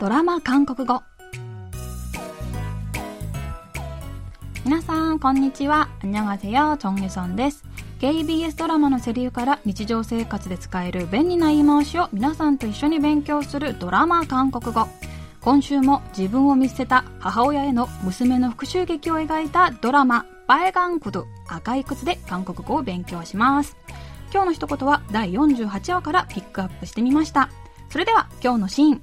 ドラマ韓国語皆さんこんにちは안녕하세요チョンユソンです KBS ドラマのセリフから日常生活で使える便利な言い回しを皆さんと一緒に勉強するドラマ韓国語今週も自分を見捨てた母親への娘の復讐劇を描いたドラマ「バエガンクド赤い靴」で韓国語を勉強します今日の一言は第48話からピックアップしてみましたそれでは今日のシーン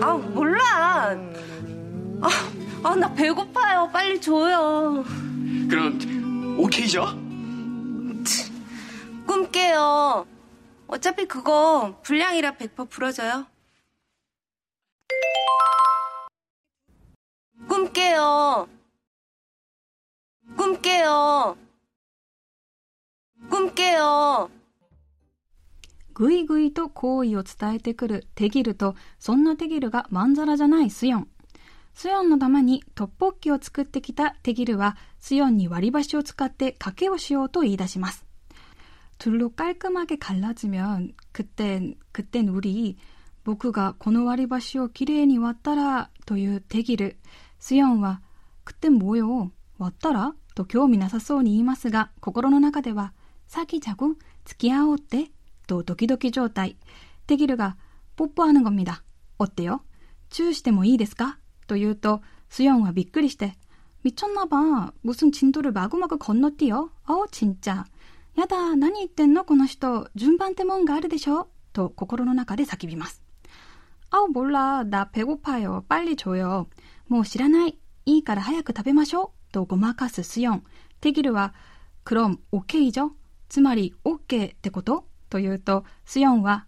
아, 몰라. 아, 아, 나 배고파요. 빨리 줘요. 그럼 오케이죠? 꿈 깨요. 어차피 그거 불량이라 100% 풀어져요. 꿈 깨요. 꿈 깨요. 꿈 깨요. ぐいぐいと好意を伝えてくるテギルと、そんなテギルがまんざらじゃないスヨン。スヨンのためにトッポッキを作ってきたテギルは、スヨンに割り箸を使って賭けをしようと言い出します。둘로깔끔하게갈라지면그땐그땐우리僕がこの割り箸をきれいに割ったらというテギル。スヨンは、くってもよ、割ったらと興味なさそうに言いますが、心の中では、さきじゃぐ、付き合おうって とドキドキ状態。テギルが、ポッポ하는겁니 다。 おってよ。チューしてもいいですかと言うと、スヨンはびっくりして、미쳤나봐무슨진도를마구마구건너뛰어아우진짜やだ、何言ってんのこの人。順番ってもんがあるでしょと心の中で叫びます。あう、몰라나배고파요빨리줘요もう知らない。いいから早く食べましょう。とごまかすスヨン。テギルは、クロン、オッケーじゃつまり、オッケーってこと と言うと、スヨンは、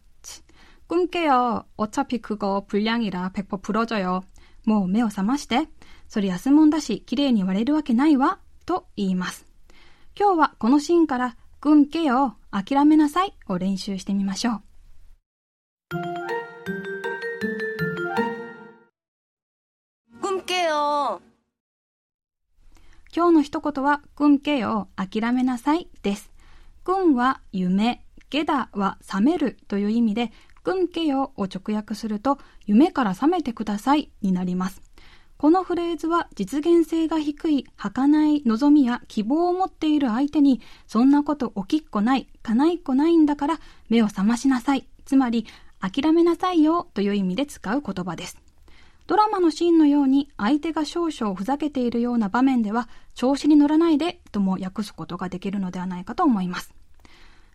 꿈깨요어차피그거불량이라100%불어져요もう目を覚まして。それ安物だし、綺麗に割れるわけないわ。と言います。今日はこのシーンから꿈깨요諦めなさいを練習してみましょう。꿈깨요今日の一言は、꿈깨요諦めなさいです。꿈は夢、 ゲダは覚めるという意味で、君けよを直訳すると、夢から覚めてくださいになります。このフレーズは実現性が低い、儚い望みや希望を持っている相手に、そんなこと起きっこない、叶いっこないんだから目を覚ましなさい、つまり諦めなさいよという意味で使う言葉です。ドラマのシーンのように相手が少々ふざけているような場面では調子に乗らないでとも訳すことができるのではないかと思います。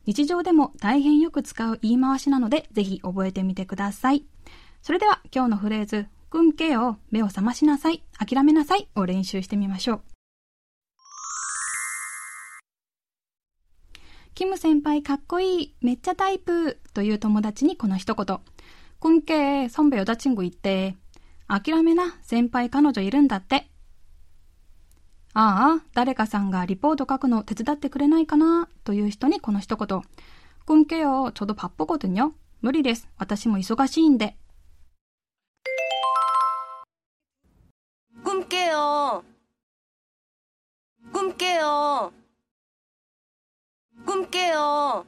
日常でも大変よく使う言い回しなので、ぜひ覚えてみてください。それでは今日のフレーズ、꿈깨요目を覚ましなさい諦めなさいを練習してみましょうキム先輩かっこいいめっちゃタイプという友達にこの一言꿈깨선배여자친구있대諦めな先輩彼女いるんだって ああ、誰かさんがリポート書くの手伝ってくれないかなという人にこの一言。꿈깨요저도바쁘거든요無理です。私も忙しいんで。꿈깨요꿈깨요꿈깨요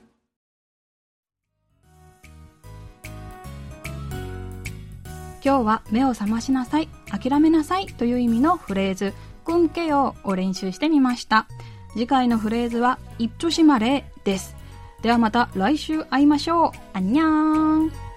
今日は目を覚ましなさい、諦めなさいという意味のフレーズ、 くんけよを練習してみました。次回のフレーズは、いっちょしまれです。ではまた来週会いましょう。あんにゃーん。